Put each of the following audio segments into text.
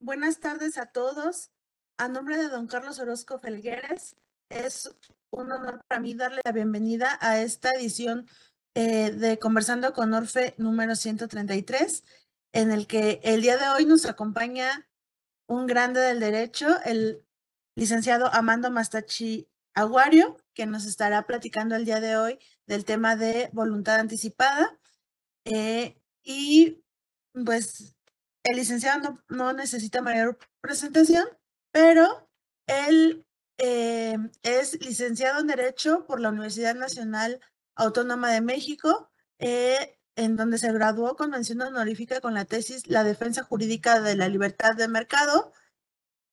Buenas tardes a todos. A nombre de don Carlos Orozco Felgueres, es un honor para mí darle la bienvenida a esta edición eh, de Conversando con Orfe número 133, en el que el día de hoy nos acompaña un grande del derecho, el licenciado Amando Mastachi Aguario, que nos estará platicando el día de hoy del tema de voluntad anticipada. Eh, y pues el licenciado no, necesita mayor presentación, pero él eh, es licenciado en Derecho por la Universidad Nacional Autónoma de México, eh, en donde se graduó con mención honorífica con la tesis La defensa jurídica de la libertad de mercado.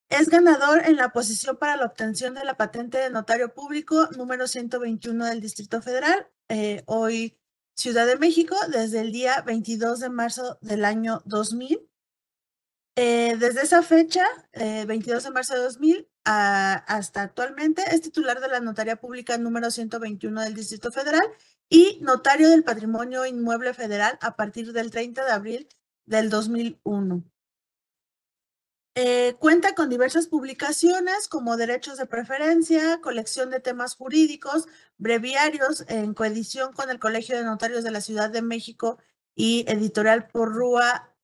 Es ganador en la posición para la obtención de la patente de notario público número 121 del Distrito Federal, eh, hoy Ciudad de México, desde el día 22 de marzo del año 2000. Eh, desde esa fecha, 22 eh, de marzo de 2000, hasta actualmente, es titular de la Notaría Pública número 121 del Distrito Federal y notario del Patrimonio Inmueble Federal a partir del 30 de abril del 2001. Eh, cuenta con diversas publicaciones como Derechos de Preferencia, colección de temas jurídicos, breviarios en coedición con el Colegio de Notarios de la Ciudad de México y editorial por Rúa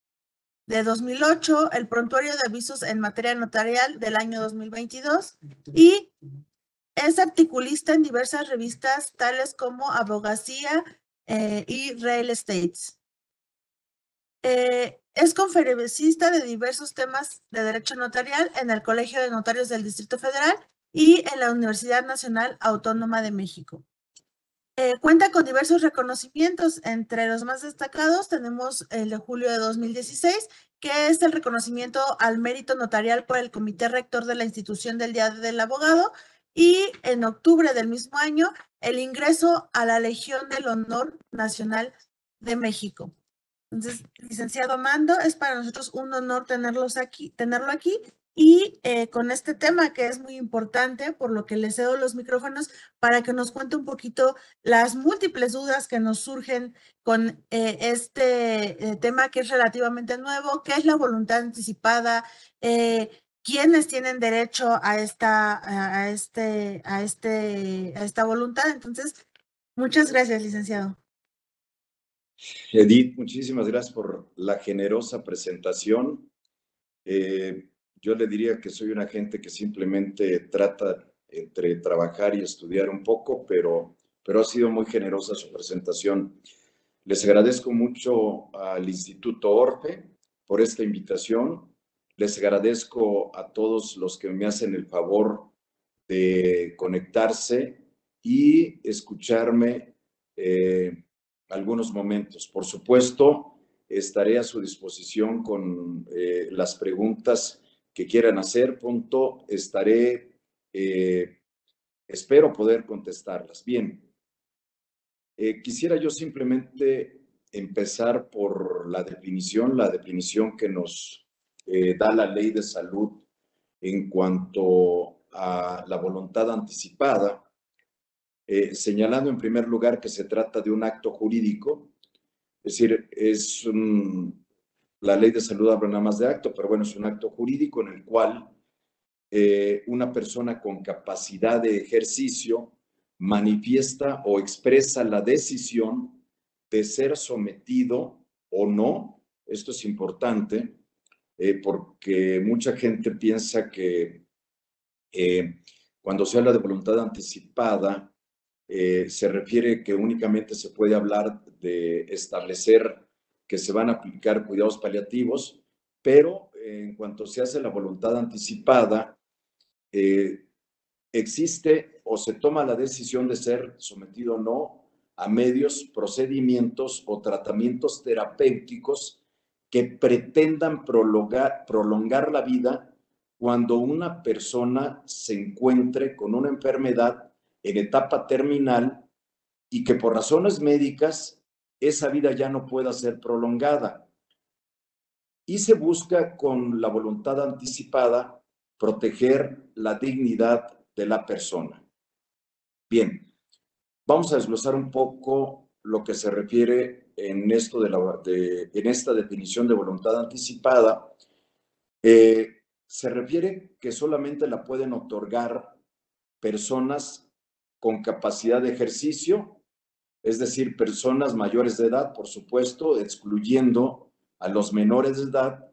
de 2008, el prontuario de avisos en materia notarial del año 2022 y es articulista en diversas revistas tales como Abogacía eh, y Real Estates. Eh, es conferencista de diversos temas de derecho notarial en el Colegio de Notarios del Distrito Federal y en la Universidad Nacional Autónoma de México. Eh, cuenta con diversos reconocimientos, entre los más destacados tenemos el de julio de 2016, que es el reconocimiento al mérito notarial por el Comité Rector de la Institución del Día del Abogado, y en octubre del mismo año, el ingreso a la Legión del Honor Nacional de México. Entonces, licenciado Mando, es para nosotros un honor tenerlos aquí, tenerlo aquí y eh, con este tema que es muy importante, por lo que le cedo los micrófonos para que nos cuente un poquito las múltiples dudas que nos surgen con eh, este eh, tema que es relativamente nuevo, qué es la voluntad anticipada, quiénes tienen derecho a esta, a, este, a, este, a esta voluntad. Entonces, muchas gracias, licenciado. Edith, muchísimas gracias por la generosa presentación. Eh, yo le diría que soy una gente que simplemente trata entre trabajar y estudiar un poco, pero, pero ha sido muy generosa su presentación. Les agradezco mucho al Instituto Orfe por esta invitación. Les agradezco a todos los que me hacen el favor de conectarse y escucharme eh, algunos momentos. Por supuesto, estaré a su disposición con eh, las preguntas que quieran hacer, punto, estaré, eh, espero poder contestarlas. Bien, eh, quisiera yo simplemente empezar por la definición, la definición que nos eh, da la ley de salud en cuanto a la voluntad anticipada, señalando en primer lugar que se trata de un acto jurídico, es decir, es un, la ley de salud habla nada más de acto, pero bueno, es un acto jurídico en el cual eh, una persona con capacidad de ejercicio manifiesta o expresa la decisión de ser sometido o no. Esto es importante eh, porque mucha gente piensa que eh, cuando se habla de voluntad anticipada, se refiere que únicamente se puede hablar de establecer que se van a aplicar cuidados paliativos, pero en cuanto se hace la voluntad anticipada, eh, existe o se toma la decisión de ser sometido o no a medios, procedimientos o tratamientos terapéuticos que pretendan prolongar la vida cuando una persona se encuentre con una enfermedad en etapa terminal y que por razones médicas esa vida ya no pueda ser prolongada. Y se busca con la voluntad anticipada proteger la dignidad de la persona. Bien, vamos a desglosar un poco lo que se refiere en, esto de la, en esta definición de voluntad anticipada Eh, se refiere que solamente la pueden otorgar personas con capacidad de ejercicio, es decir, personas mayores de edad, por supuesto, excluyendo a los menores de edad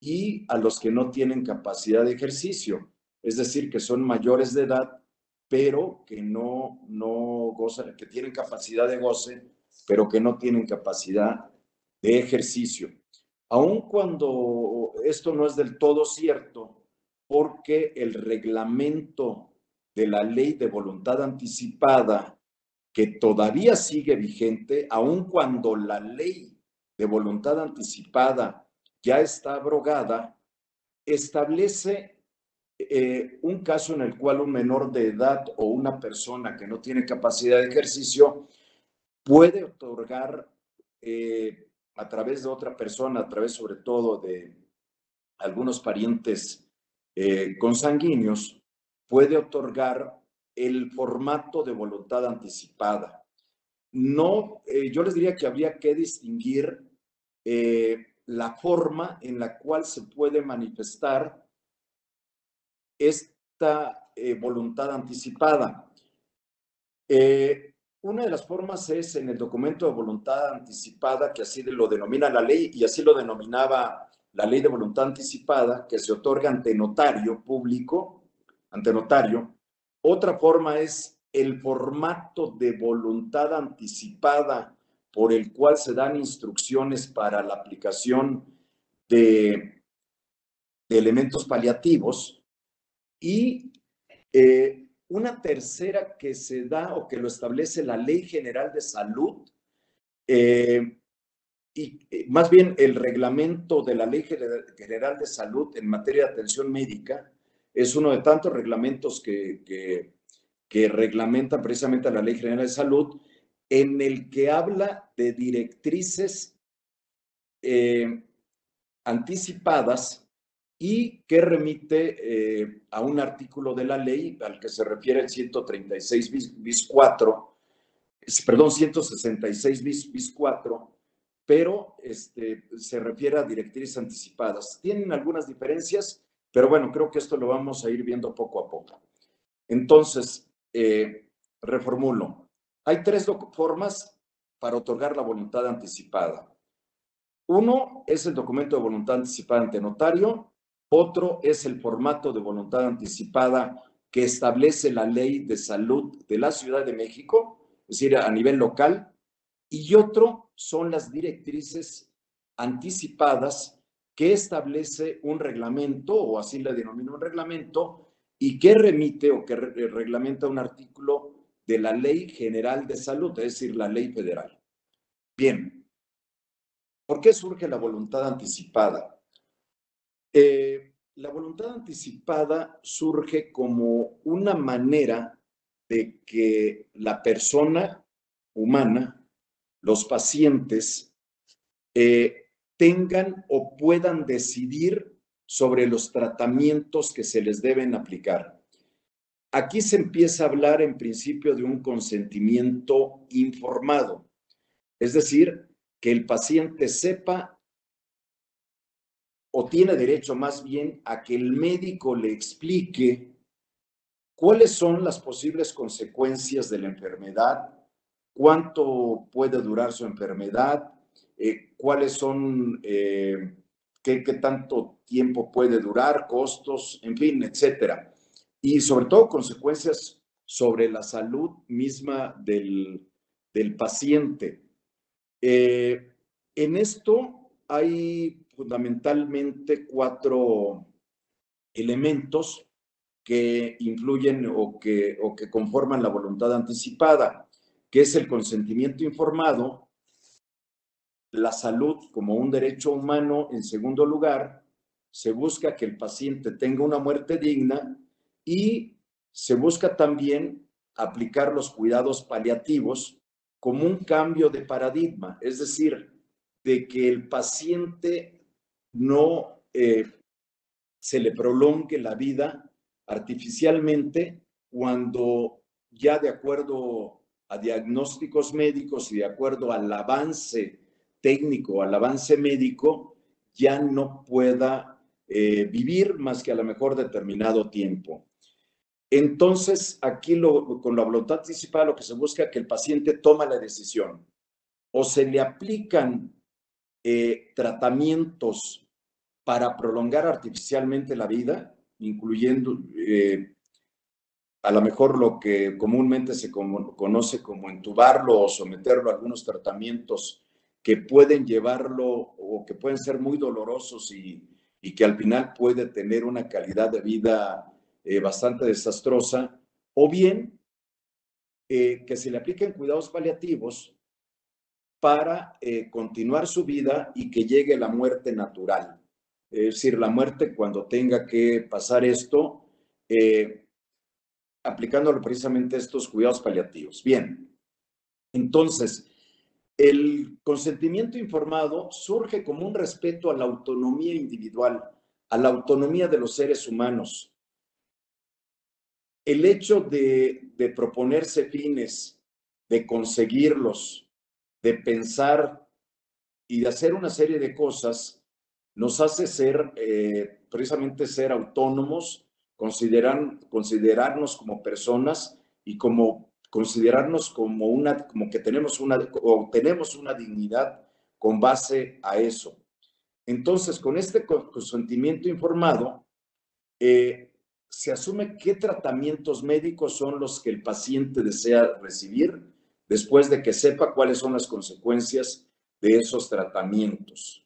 y a los que no tienen capacidad de ejercicio, es decir, que son mayores de edad, pero que no, no gozan, que tienen capacidad de goce, pero que no tienen capacidad de ejercicio. Aun cuando esto no es del todo cierto, porque el reglamento de la ley de voluntad anticipada, que todavía sigue vigente, aun cuando la ley de voluntad anticipada ya está abrogada, establece eh, un caso en el cual un menor de edad o una persona que no tiene capacidad de ejercicio puede otorgar eh, a través de otra persona, a través sobre todo de algunos parientes eh, consanguíneos, puede otorgar el formato de voluntad anticipada. No, yo les diría que habría que distinguir la forma en la cual se puede manifestar esta eh, voluntad anticipada. Eh, una de las formas es en el documento de voluntad anticipada, que así lo denomina la ley y así lo denominaba la ley de voluntad anticipada, que se otorga ante notario público, ante notario. Otra forma es el formato de voluntad anticipada por el cual se dan instrucciones para la aplicación de, elementos paliativos y eh, una tercera que se da o que lo establece la Ley General de Salud eh, y eh, más bien el reglamento de la Ley General de Salud en materia de atención médica es uno de tantos reglamentos que, que, precisamente la Ley General de Salud en el que habla de directrices eh, anticipadas y que remite eh, a un artículo de la ley al que se refiere el 136 bis, 4, perdón, 166 bis, bis 4, pero este, se refiere a directrices anticipadas. Tienen algunas diferencias, pero bueno, creo que esto lo vamos a ir viendo poco a poco. Entonces, eh, reformulo. Hay tres formas para otorgar la voluntad anticipada. Uno es el documento de voluntad anticipada ante notario, otro es el formato de voluntad anticipada que establece la ley de salud de la Ciudad de México, es decir, a nivel local, y otro son las directrices anticipadas que establece un reglamento, o así le denomino un reglamento, y que remite o que reglamenta un artículo de la Ley General de Salud, es decir, la ley federal. Bien, ¿por qué surge la voluntad anticipada? Eh, la voluntad anticipada surge como una manera de que la persona humana, los pacientes, eh, tengan o puedan decidir sobre los tratamientos que se les deben aplicar. Aquí se empieza a hablar en principio de un consentimiento informado, es decir, que el paciente sepa o tiene derecho más bien a que el médico le explique cuáles son las posibles consecuencias de la enfermedad, cuánto puede durar su enfermedad, eh, cuáles son, eh, qué, qué tanto tiempo puede durar, costos, en fin, etcétera y sobre todo consecuencias sobre la salud misma del, paciente. Eh, en esto hay fundamentalmente cuatro elementos que influyen o que, o que conforman la voluntad anticipada, que es el consentimiento informado, la salud como un derecho humano en segundo lugar, se busca que el paciente tenga una muerte digna y se busca también aplicar los cuidados paliativos como un cambio de paradigma, es decir, de que el paciente no eh, se le prolongue la vida artificialmente cuando ya de acuerdo a diagnósticos médicos y de acuerdo al avance técnico, al avance médico, ya no pueda eh, vivir más que a lo mejor determinado tiempo. Entonces, aquí lo, con la voluntad anticipada lo que se busca es que el paciente toma la decisión o se le aplican eh, tratamientos para prolongar artificialmente la vida, incluyendo eh, a lo mejor lo que comúnmente se conoce como entubarlo o someterlo a algunos tratamientos que pueden llevarlo o que pueden ser muy dolorosos y, y que al final puede tener una calidad de vida eh, bastante desastrosa, o bien eh, que se le apliquen cuidados paliativos para eh, continuar su vida y que llegue la muerte natural. Es decir, la muerte cuando tenga que pasar esto, aplicándolo precisamente estos cuidados paliativos. Bien, entonces, el consentimiento informado surge como un respeto a la autonomía individual, a la autonomía de los seres humanos, el hecho de, proponerse fines, de conseguirlos, de pensar y de hacer una serie de cosas, nos hace ser, eh, precisamente ser autónomos, considerarnos como personas y como considerarnos como una, como que tenemos una, o tenemos una dignidad con base a eso. Entonces, con este consentimiento informado, eh, se asume qué tratamientos médicos son los que el paciente desea recibir después de que sepa cuáles son las consecuencias de esos tratamientos.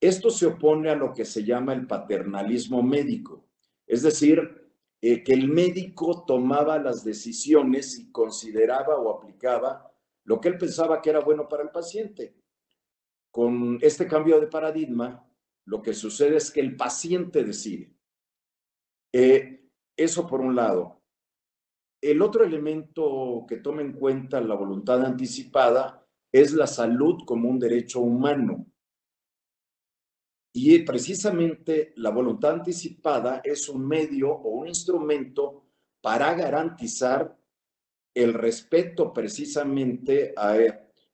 Esto se opone a lo que se llama el paternalismo médico, es decir, eh, que el médico tomaba las decisiones y consideraba o aplicaba lo que él pensaba que era bueno para el paciente. Con este cambio de paradigma, lo que sucede es que el paciente decide. Eh, eso por un lado. El otro elemento que toma en cuenta la voluntad anticipada es la salud como un derecho humano. Y precisamente la voluntad anticipada es un medio o un instrumento para garantizar el respeto precisamente a,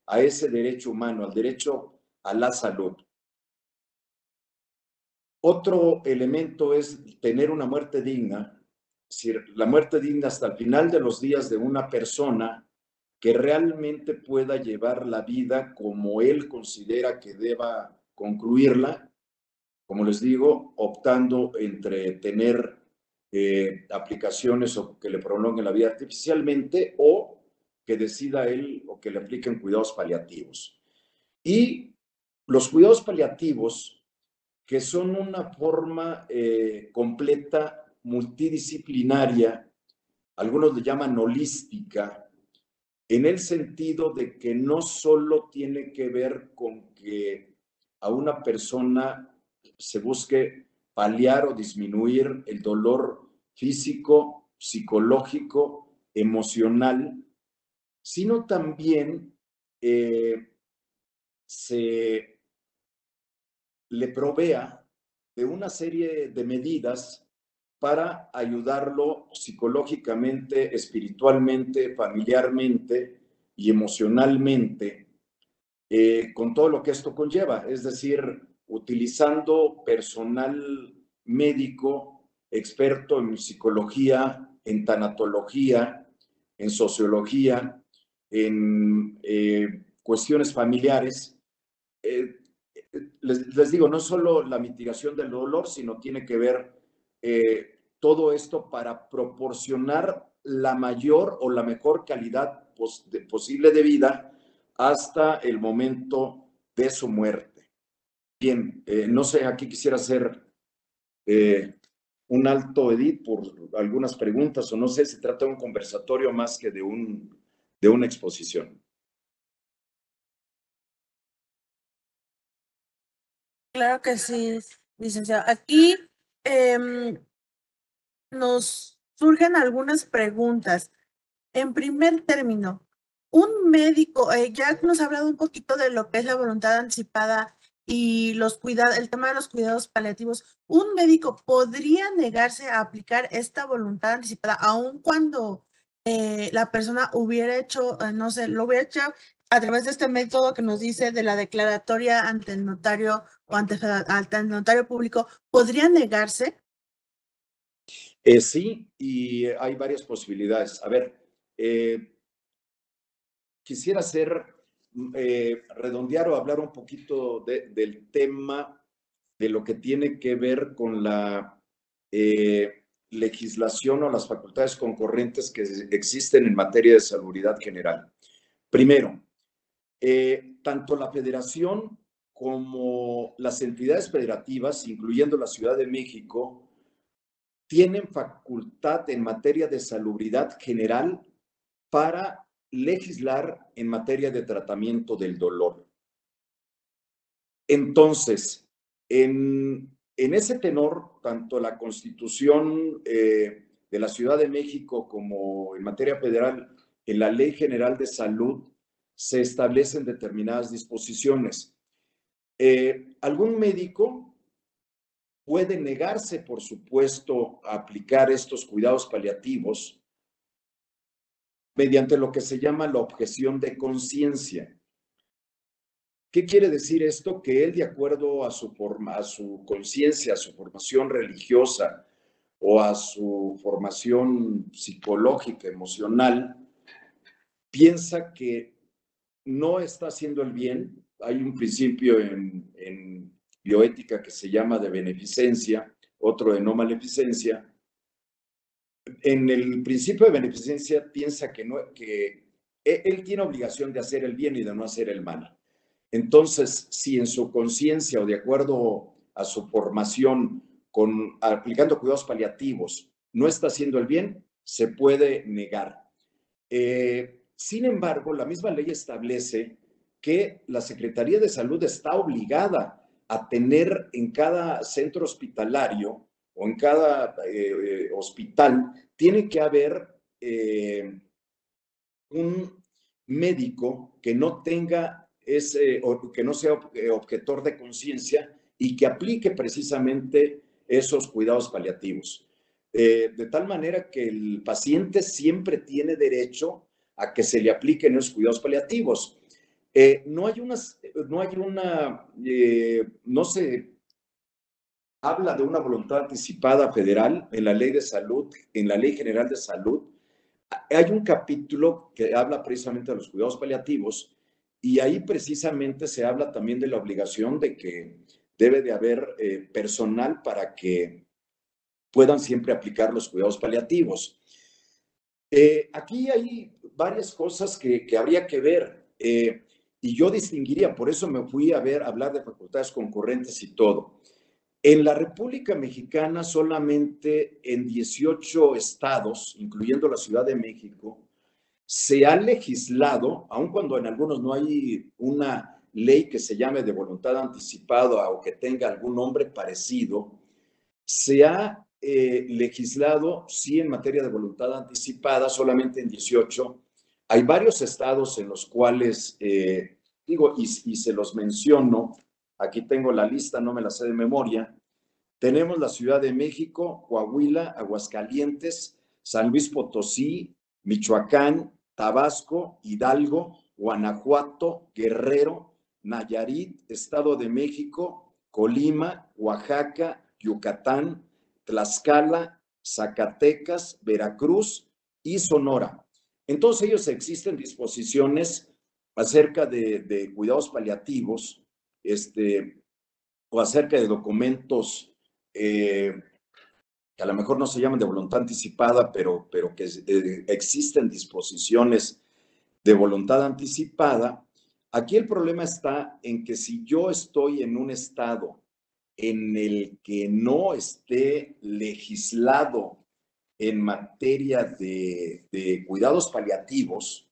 a ese derecho humano, al derecho a la salud. Otro elemento es tener una muerte digna, es la muerte digna hasta el final de los días de una persona que realmente pueda llevar la vida como él considera que deba concluirla, como les digo, optando entre tener eh, aplicaciones o que le prolonguen la vida artificialmente o que decida él o que le apliquen cuidados paliativos. Y los cuidados paliativos que son una forma eh, completa, multidisciplinaria, algunos le llaman holística, en el sentido de que no solo tiene que ver con que a una persona se busque paliar o disminuir el dolor físico, psicológico, emocional, sino también eh, se le provea de una serie de medidas para ayudarlo psicológicamente, espiritualmente, familiarmente y emocionalmente, eh, con todo lo que esto conlleva, es decir, utilizando personal médico experto en psicología, en tanatología, en sociología, en eh, cuestiones familiares, eh, les, digo, no solo la mitigación del dolor, sino tiene que ver eh, todo esto para proporcionar la mayor o la mejor calidad posible de vida hasta el momento de su muerte. Bien, eh, no sé, aquí quisiera hacer eh, un alto edit por algunas preguntas o no sé, si trata de un conversatorio más que de, un, de una exposición. Claro que sí, licenciado. Aquí em, nos surgen algunas preguntas. En primer término, un médico, eh, ya nos ha hablado un poquito de lo que es la voluntad anticipada y los cuidados, el tema de los cuidados paliativos, ¿un médico podría negarse a aplicar esta voluntad anticipada aun cuando eh, la persona hubiera hecho, eh, no sé, lo hubiera hecho a través de este método que nos dice de la declaratoria ante el notario o ante, el notario público, ¿podría negarse? Eh, sí, y hay varias posibilidades. A ver, eh, quisiera hacer, eh, redondear o hablar un poquito del tema de lo que tiene que ver con la legislación o las facultades concurrentes que existen en materia de salubridad general. Primero, eh, tanto la federación como las entidades federativas, incluyendo la Ciudad de México, tienen facultad en materia de salubridad general para legislar en materia de tratamiento del dolor. Entonces, en, ese tenor, tanto la Constitución eh, de la Ciudad de México como en materia federal, en la Ley General de Salud, se establecen determinadas disposiciones. Eh, algún médico puede negarse, por supuesto, a aplicar estos cuidados paliativos mediante lo que se llama la objeción de conciencia. ¿Qué quiere decir esto? Que él, de acuerdo a su, su conciencia, a su formación religiosa o a su formación psicológica, emocional, piensa que no está haciendo el bien. Hay un principio en, bioética que se llama de beneficencia, otro de no maleficencia. En el principio de beneficencia piensa que, no, que e, él tiene obligación de hacer el bien y de no hacer el mal. Entonces, si en su conciencia o de acuerdo a su formación, con, aplicando cuidados paliativos, no está haciendo el bien, se puede negar. Eh, sin embargo, la misma ley establece que la Secretaría de Salud está obligada a tener en cada centro hospitalario o en cada eh, eh, hospital, tiene que haber eh, un médico que no tenga ese, que no sea objetor de conciencia y que aplique precisamente esos cuidados paliativos. de tal manera que el paciente siempre tiene derecho a que se le apliquen esos cuidados paliativos. Eh, no hay unas, no hay una, eh, no se habla de una voluntad anticipada federal en la ley de salud, en la ley general de salud. Hay un capítulo que habla precisamente de los cuidados paliativos y ahí precisamente se habla también de la obligación de que debe de haber eh, personal para que puedan siempre aplicar los cuidados paliativos. aquí hay varias cosas que, habría que ver. Eh, y yo distinguiría, por eso me fui a ver, hablar de facultades concurrentes y todo. En la República Mexicana, solamente en 18 estados, incluyendo la Ciudad de México, se ha legislado, aun cuando en algunos no hay una ley que se llame de voluntad anticipada o que tenga algún nombre parecido, se ha eh, legislado, sí, en materia de voluntad anticipada, solamente en 18, hay varios estados en los cuales, eh, digo, y, se los menciono, aquí tengo la lista, no me la sé de memoria, tenemos la Ciudad de México, Coahuila, Aguascalientes, San Luis Potosí, Michoacán, Tabasco, Hidalgo, Guanajuato, Guerrero, Nayarit, Estado de México, Colima, Oaxaca, Yucatán, Tlaxcala, Zacatecas, Veracruz y Sonora. En todos ellos existen disposiciones acerca de, cuidados paliativos, este, o acerca de documentos eh, que a lo mejor no se llaman de voluntad anticipada, pero, pero que eh, existen disposiciones de voluntad anticipada. Aquí el problema está en que si yo estoy en un estado en el que no esté legislado en materia de, cuidados paliativos,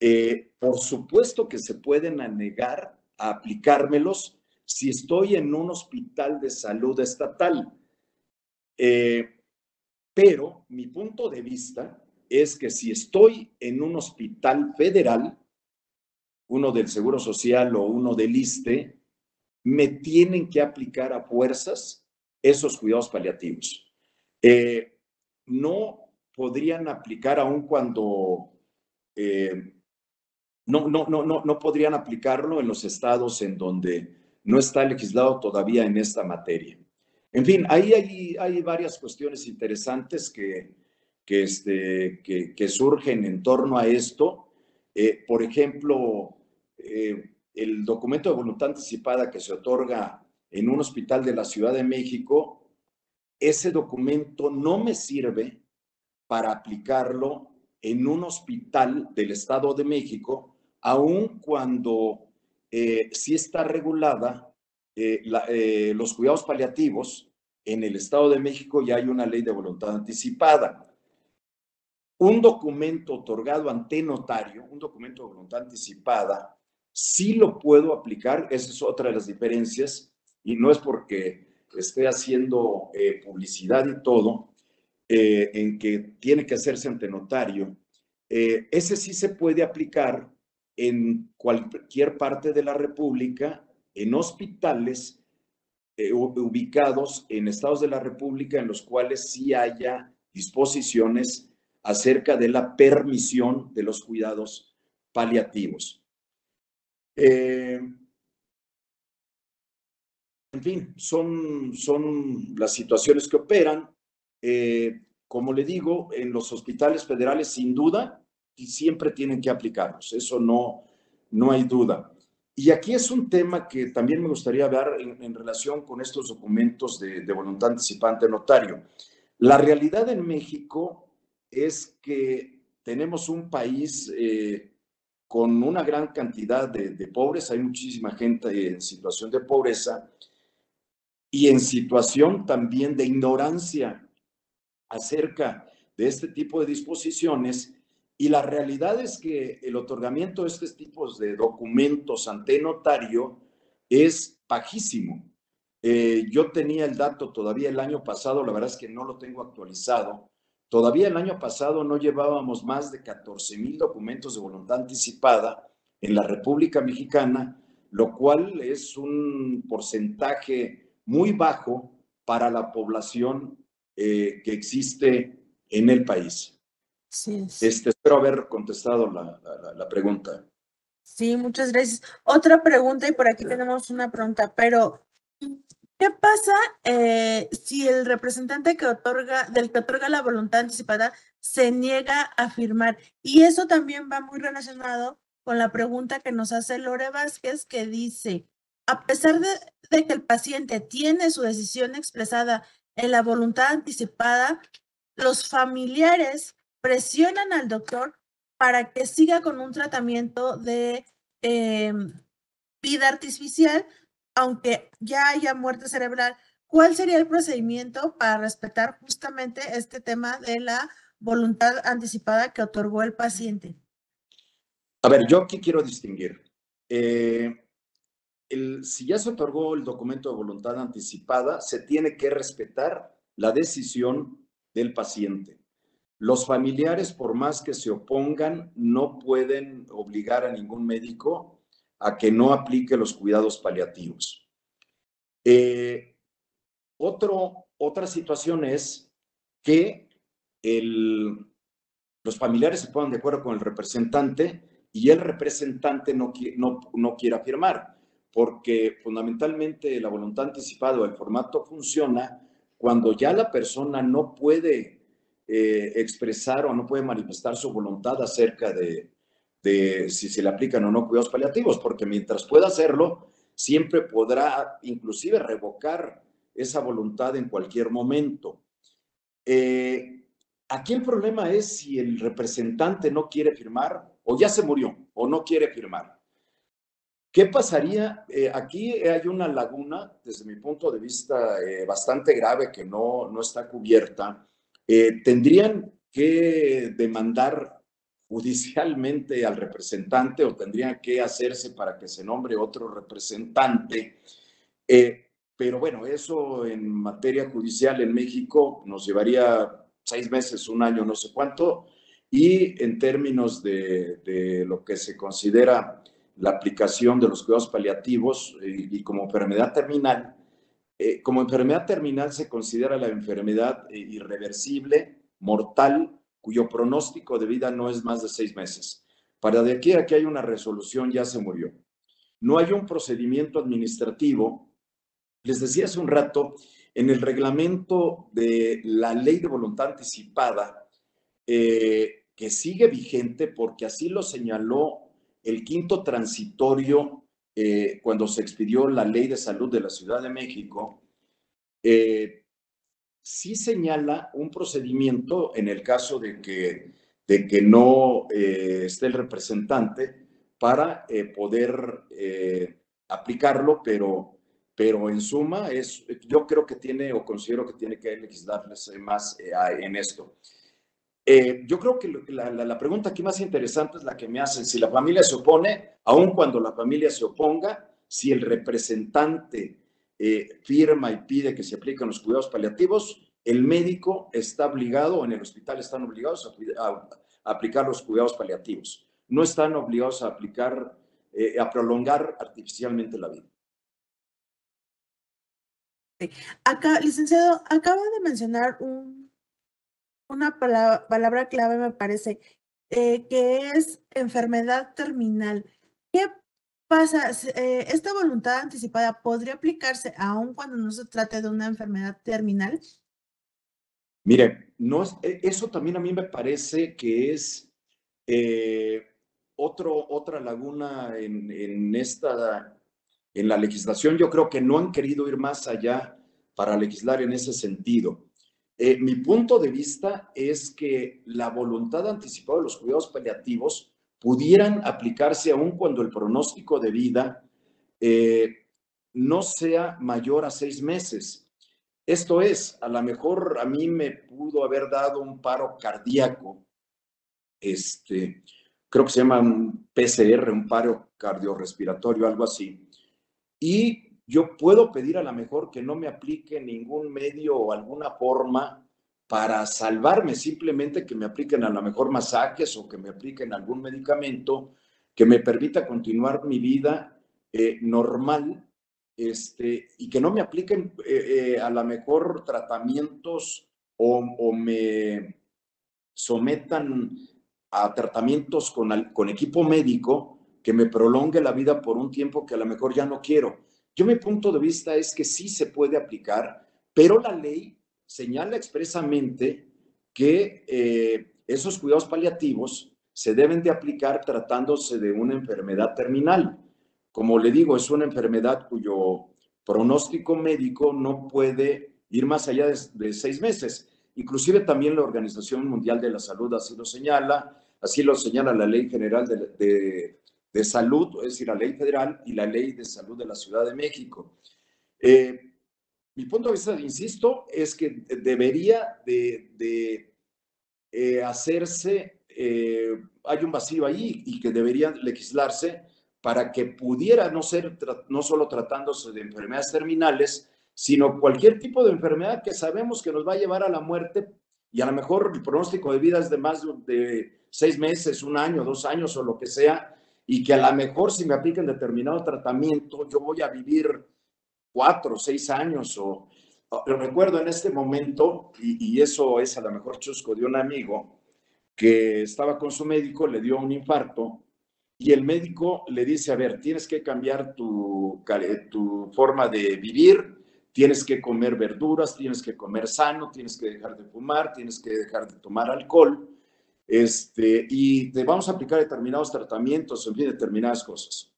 eh, por supuesto que se pueden negar a aplicármelos si estoy en un hospital de salud estatal. Eh, pero mi punto de vista es que si estoy en un hospital federal, uno del Seguro Social o uno del ISTE, me tienen que aplicar a fuerzas esos cuidados paliativos. Eh, no podrían aplicar aún cuando eh, no, no, no, no, podrían aplicarlo en los estados en donde no está legislado todavía en esta materia. En fin, ahí hay, varias cuestiones interesantes que, que, este, que, surgen en torno a esto. Eh, por ejemplo, eh, el documento de voluntad anticipada que se otorga en un hospital de la Ciudad de México, ese documento no me sirve para aplicarlo en un hospital del Estado de México, aun cuando eh, sí está regulada los cuidados paliativos en el Estado de México ya hay una ley de voluntad anticipada. Un documento otorgado ante notario, un documento de voluntad anticipada, sí lo puedo aplicar, esa es otra de las diferencias, y no es porque esté haciendo eh, publicidad y todo, eh, en que tiene que hacerse ante notario. Eh, ese sí se puede aplicar en cualquier parte de la República, en hospitales eh, ubicados en estados de la República en los cuales sí haya disposiciones acerca de la permisión de los cuidados paliativos. Eh, en fin, son, son las situaciones que operan. Eh, como le digo, en los hospitales federales, sin duda, y siempre tienen que aplicarlos. Eso no, no hay duda. Y aquí es un tema que también me gustaría ver en, relación con estos documentos de, voluntad anticipante notario. La realidad en México es que tenemos un país eh, con una gran cantidad de, de, pobres, hay muchísima gente en situación de pobreza y en situación también de ignorancia acerca de este tipo de disposiciones y la realidad es que el otorgamiento de estos tipos de documentos ante notario es bajísimo. Eh, yo tenía el dato todavía el año pasado, la verdad es que no lo tengo actualizado. Todavía el año pasado no llevábamos más de 14 mil documentos de voluntad anticipada en la República Mexicana, lo cual es un porcentaje muy bajo para la población eh, que existe en el país. Sí, Este, espero haber contestado la, pregunta. Sí, muchas gracias. Otra pregunta, y por aquí tenemos una pregunta, pero ¿qué pasa eh, si el representante que otorga, del que otorga la voluntad anticipada se niega a firmar? Y eso también va muy relacionado con la pregunta que nos hace Lore Vázquez, que dice, a pesar de, de que el paciente tiene su decisión expresada en la voluntad anticipada, los familiares presionan al doctor para que siga con un tratamiento de em, vida artificial, aunque ya haya muerte cerebral. ¿Cuál sería el procedimiento para respetar justamente este tema de la voluntad anticipada que otorgó el paciente? A ver, yo aquí quiero distinguir. Eh, si ya se otorgó el documento de voluntad anticipada, se tiene que respetar la decisión del paciente. Los familiares, por más que se opongan, no pueden obligar a ningún médico a que no aplique los cuidados paliativos. Eh, otra situación es que los familiares se pongan de acuerdo con el representante y el representante no, no, no quiera firmar, porque fundamentalmente la voluntad anticipada o el formato funciona cuando ya la persona no puede eh, expresar o no puede manifestar su voluntad acerca de, si se le aplican o no cuidados paliativos, porque mientras pueda hacerlo, siempre podrá inclusive revocar esa voluntad en cualquier momento. Eh, aquí el problema es si el representante no quiere firmar o ya se murió o no quiere firmar. ¿Qué pasaría? Eh, aquí hay una laguna, desde mi punto de vista, bastante grave que no, no está cubierta eh, tendrían que demandar judicialmente al representante o tendrían que hacerse para que se nombre otro representante. Eh, pero bueno, eso en materia judicial en México nos llevaría seis meses, un año, no sé cuánto, y en términos de, lo que se considera la aplicación de los cuidados paliativos eh, y como enfermedad terminal, eh, como enfermedad terminal se considera la enfermedad eh, irreversible, mortal, cuyo pronóstico de vida no es más de seis meses. para de aquí a que haya una resolución ya se murió. No hay un procedimiento administrativo. Les decía hace un rato, en el reglamento de la ley de voluntad anticipada, eh, que sigue vigente porque así lo señaló el quinto transitorio eh, cuando se expidió la ley de salud de la Ciudad de México, eh, sí señala un procedimiento en el caso de que, de que no eh, esté el representante para poder aplicarlo, pero, pero en suma es, yo creo que tiene o considero que tiene que legislarles más en esto. Eh, yo creo que la, pregunta aquí más interesante es la que me hacen. Si la familia se opone, aun cuando la familia se oponga, si el representante eh, firma y pide que se apliquen los cuidados paliativos, el médico está obligado, en el hospital están obligados a, aplicar los cuidados paliativos. No están obligados a aplicar, eh, a prolongar artificialmente la vida. Acá, licenciado, acaba de mencionar un una palabra, clave, me parece, eh, que es enfermedad terminal. ¿Qué pasa? Eh, ¿Esta voluntad anticipada podría aplicarse aún cuando no se trate de una enfermedad terminal? Mire, no, e, eso también a mí me parece que es eh, otro, otra laguna en, esta, en la legislación. Yo creo que no han querido ir más allá para legislar en ese sentido. Eh, mi punto de vista es que la voluntad anticipada de los cuidados paliativos pudieran aplicarse aún cuando el pronóstico de vida eh, no sea mayor a seis meses. Esto es, a lo mejor a mí me pudo haber dado un paro cardíaco, este, creo que se llama un PCR, un paro cardiorrespiratorio, algo así. Y yo puedo pedir a lo mejor que no me aplique ningún medio o alguna forma para salvarme, simplemente que me apliquen a lo mejor masajes o que me apliquen algún medicamento que me permita continuar mi vida eh, normal este, y que no me apliquen eh, eh, a lo mejor tratamientos o, o, me sometan a tratamientos con, con equipo médico que me prolongue la vida por un tiempo que a lo mejor ya no quiero. Yo mi punto de vista es que sí se puede aplicar, pero la ley señala expresamente que eh, esos cuidados paliativos se deben de aplicar tratándose de una enfermedad terminal. Como le digo, es una enfermedad cuyo pronóstico médico no puede ir más allá de, seis meses. Inclusive también la Organización Mundial de la Salud así lo señala, así lo señala la Ley General de de salud, es decir, la ley federal y la ley de salud de la Ciudad de México. Eh, mi punto de vista, insisto, es que debería de, eh, hacerse, eh, hay un vacío ahí y que debería legislarse para que pudiera no ser, no solo tratándose de enfermedades terminales, sino cualquier tipo de enfermedad que sabemos que nos va a llevar a la muerte y a lo mejor el pronóstico de vida es de más de seis meses, un año, dos años o lo que sea, y que a lo mejor si me aplican determinado tratamiento, yo voy a vivir cuatro o seis años o, recuerdo en este momento, y, eso es a lo mejor chusco de un amigo, que estaba con su médico, le dio un infarto y el médico le dice, a ver, tienes que cambiar tu, tu forma de vivir, tienes que comer verduras, tienes que comer sano, tienes que dejar de fumar, tienes que dejar de tomar alcohol este, y te vamos a aplicar determinados tratamientos, en fin, determinadas cosas.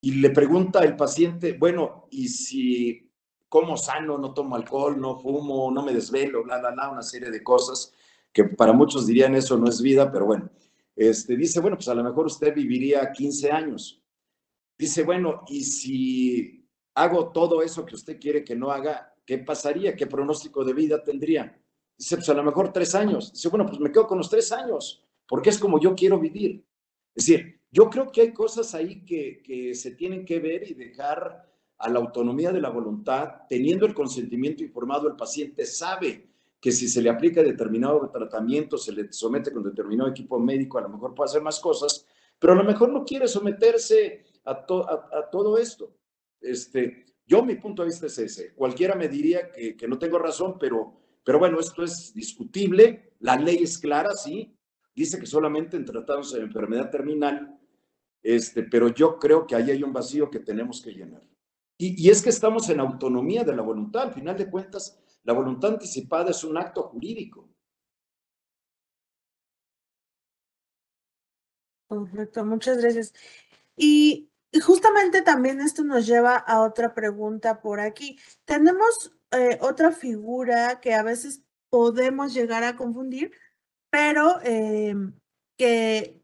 Y le pregunta el paciente, bueno, ¿y si como sano, no tomo alcohol, no fumo, no me desvelo, bla, bla, bla, una serie de cosas que para muchos dirían eso no es vida, pero bueno, este, dice, bueno, pues a lo mejor usted viviría 15 años. Dice, bueno, ¿y si hago todo eso que usted quiere que no haga, qué pasaría? ¿Qué pronóstico de vida tendría? Dice, pues a lo mejor tres años. Dice, bueno, pues me quedo con los tres años, porque es como yo quiero vivir. Es decir, yo creo que hay cosas ahí que, que se tienen que ver y dejar a la autonomía de la voluntad, teniendo el consentimiento informado, el paciente sabe que si se le aplica determinado tratamiento, se le somete con determinado equipo médico, a lo mejor puede hacer más cosas, pero a lo mejor no quiere someterse a, a, todo esto. Este, yo mi punto de vista es ese. Cualquiera me diría que, que no tengo razón, pero pero bueno, esto es discutible, la ley es clara, sí, dice que solamente en tratados de enfermedad terminal, este, pero yo creo que ahí hay un vacío que tenemos que llenar. Y, y es que estamos en autonomía de la voluntad. Al final de cuentas, la voluntad anticipada es un acto jurídico. Perfecto, muchas gracias. Y justamente también esto nos lleva a otra pregunta por aquí. Tenemos eh, otra figura que a veces podemos llegar a confundir, pero eh, que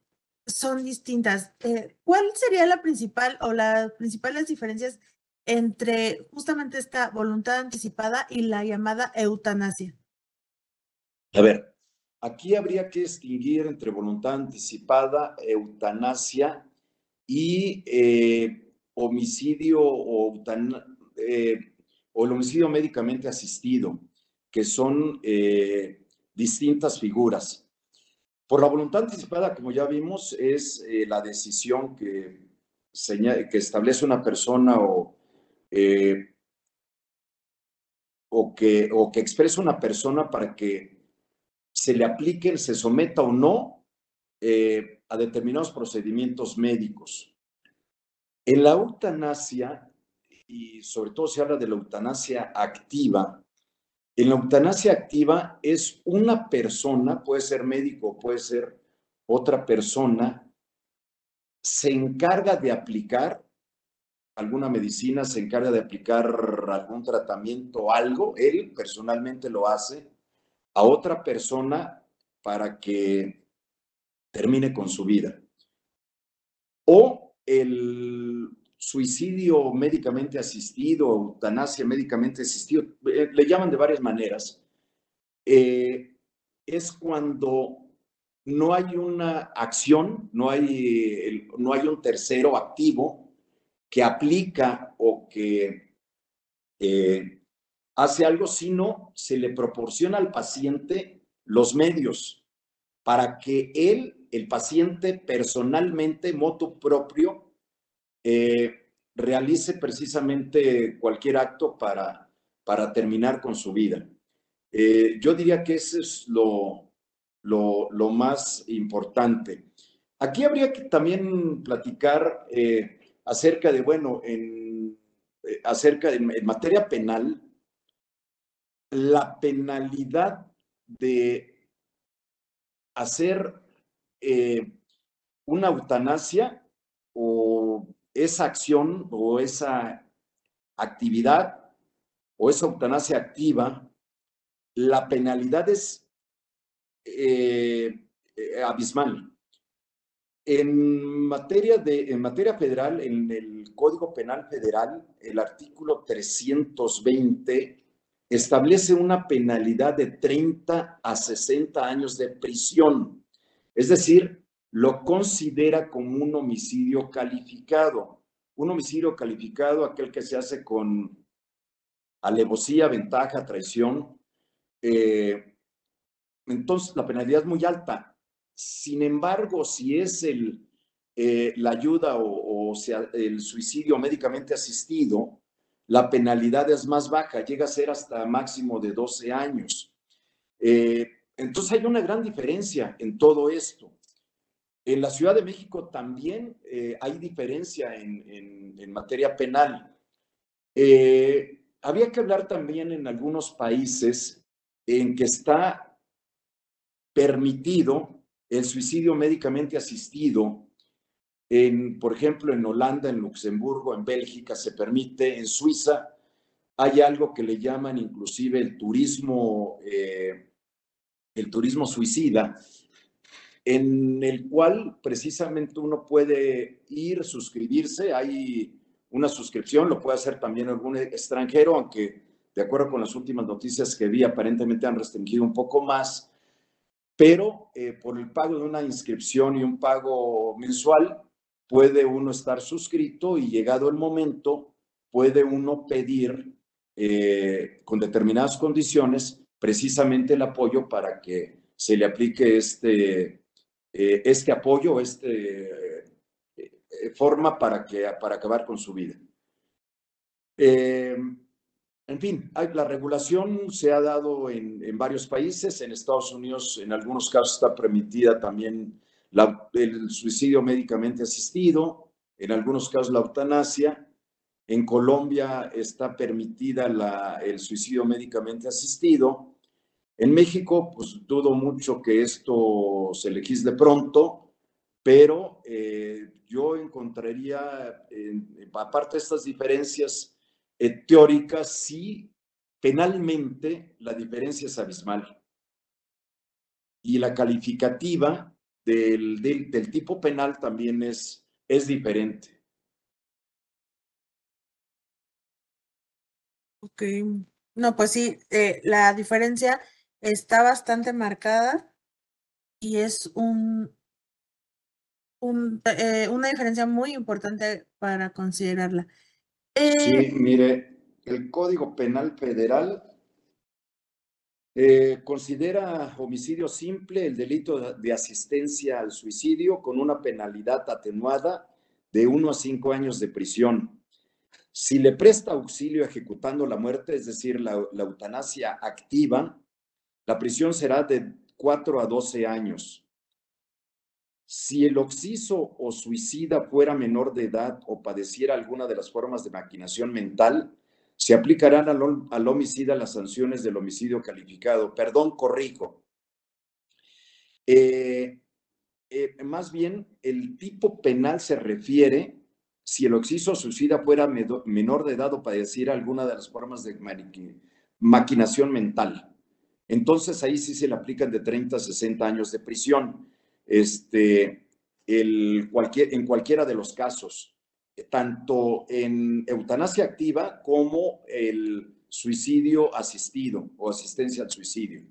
son distintas. Eh, ¿Cuál sería la principal o las principales diferencias entre justamente esta voluntad anticipada y la llamada eutanasia? A ver, aquí habría que distinguir entre voluntad anticipada, eutanasia y eh, homicidio o, eh, o, el homicidio médicamente asistido, que son eh, distintas figuras. Por la voluntad anticipada, como ya vimos, es la decisión que, que establece una persona o, o, que, o que expresa una persona para que se le aplique, se someta o no a determinados procedimientos médicos. En la eutanasia, y sobre todo se habla de la eutanasia activa, en la eutanasia activa es una persona, puede ser médico, puede ser otra persona, se encarga de aplicar alguna medicina, se encarga de aplicar algún tratamiento, algo, él personalmente lo hace a otra persona para que termine con su vida. O el suicidio médicamente asistido, eutanasia médicamente asistido, eh, le llaman de varias maneras, eh, es cuando no hay una acción, no hay, no hay un tercero activo que aplica o que eh, hace algo, sino se le proporciona al paciente los medios para que él el paciente personalmente, moto propio, eh, realice precisamente cualquier acto para, para terminar con su vida. Eh, yo diría que eso es lo, lo, más importante. Aquí habría que también platicar eh, acerca de, bueno, en, acerca de, en materia penal, la penalidad de hacer una eutanasia o esa acción o esa actividad o esa eutanasia activa, la penalidad es eh, eh, abismal. En materia, de, en materia federal, en el Código Penal Federal, el artículo 320 establece una penalidad de 30 a 60 años de prisión es decir, lo considera como un homicidio calificado. Un homicidio calificado, aquel que se hace con alevosía, ventaja, traición. Eh, entonces, la penalidad es muy alta. Sin embargo, si es el, eh, la ayuda o, el suicidio médicamente asistido, la penalidad es más baja, llega a ser hasta máximo de 12 años. Eh, entonces hay una gran diferencia en todo esto. En la Ciudad de México también eh, hay diferencia en, materia penal. Eh, había que hablar también en algunos países en que está permitido el suicidio médicamente asistido. En, por ejemplo, en Holanda, en Luxemburgo, en Bélgica se permite, en Suiza hay algo que le llaman inclusive el turismo eh, el turismo suicida, en el cual precisamente uno puede ir, suscribirse, hay una suscripción, lo puede hacer también algún extranjero, aunque de acuerdo con las últimas noticias que vi, aparentemente han restringido un poco más, pero eh, por el pago de una inscripción y un pago mensual, puede uno estar suscrito y llegado el momento, puede uno pedir eh, con determinadas condiciones precisamente el apoyo para que se le aplique este, eh, este apoyo, este eh, forma para, que, para acabar con su vida. Eh, en fin, la regulación se ha dado en, varios países. En Estados Unidos, en algunos casos, está permitida también el suicidio médicamente asistido, en algunos casos la eutanasia. En Colombia está permitida el suicidio médicamente asistido. En México, pues dudo mucho que esto se legisle pronto, pero eh, yo encontraría, aparte de estas diferencias eh, teóricas, sí, penalmente la diferencia es abismal. Y la calificativa del, del, tipo penal también es, es diferente. Ok, no, pues sí, eh, la diferencia está bastante marcada y es un, eh, una diferencia muy importante para considerarla. sí, eh, mire, el Código Penal Federal eh, considera homicidio simple el delito de asistencia al suicidio con una penalidad atenuada de uno a cinco años de prisión. Si le presta auxilio ejecutando la muerte, es decir, la, la eutanasia activa, la prisión será de 4 a 12 años. Si el occiso o suicida fuera menor de edad o padeciera alguna de las formas de maquinación mental, se aplicarán al, homicida las sanciones del homicidio calificado. Perdón, corrijo. Eh, eh, más bien, el tipo penal se refiere si el occiso o suicida fuera menor de edad o padeciera alguna de las formas de maquinación mental. Entonces ahí sí se le aplican de 30 a 60 años de prisión este, en cualquiera de los casos, tanto en eutanasia activa como el suicidio asistido o asistencia al suicidio.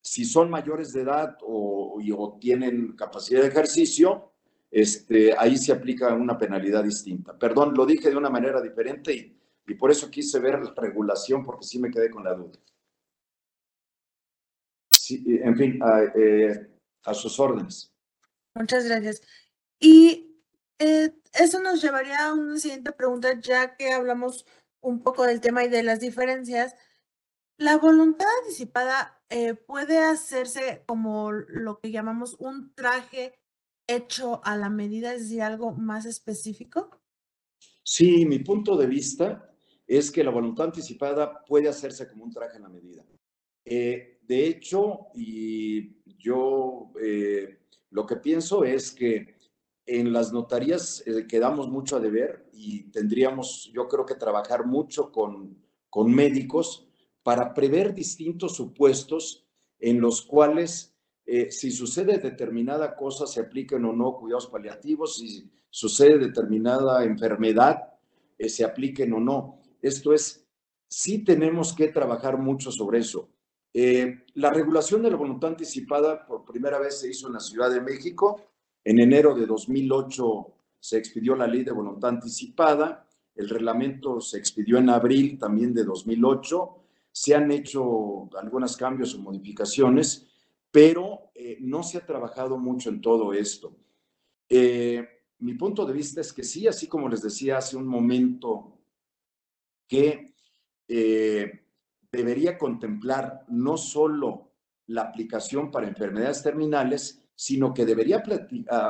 si son mayores de edad o, o, tienen capacidad de ejercicio, este, ahí se aplica una penalidad distinta. Perdón, lo dije de una manera diferente y, y por eso quise ver la regulación porque sí me quedé con la duda. Sí, en fin, ah, eh, a sus órdenes. Muchas gracias. Y eh, eso nos llevaría a una siguiente pregunta, ya que hablamos un poco del tema y de las diferencias. ¿La voluntad anticipada eh, puede hacerse como lo que llamamos un traje hecho a la medida, es decir, algo más específico? Sí, mi punto de vista es que la voluntad anticipada puede hacerse como un traje a la medida. Eh, de hecho, y yo eh, lo que pienso es que en las notarías eh, quedamos mucho a deber y tendríamos, yo creo que trabajar mucho con, con médicos para prever distintos supuestos en los cuales eh, si sucede determinada cosa se apliquen o no cuidados paliativos, si sucede determinada enfermedad se apliquen o no. Esto es, sí tenemos que trabajar mucho sobre eso. Eh, la regulación de la voluntad anticipada por primera vez se hizo en la Ciudad de México. En enero de 2008 se expidió la ley de voluntad anticipada. El reglamento se expidió en abril también de 2008. Se han hecho algunos cambios o modificaciones, pero eh, no se ha trabajado mucho en todo esto. Eh, mi punto de vista es que sí, así como les decía hace un momento, que debería contemplar no solo la aplicación para enfermedades terminales, sino que debería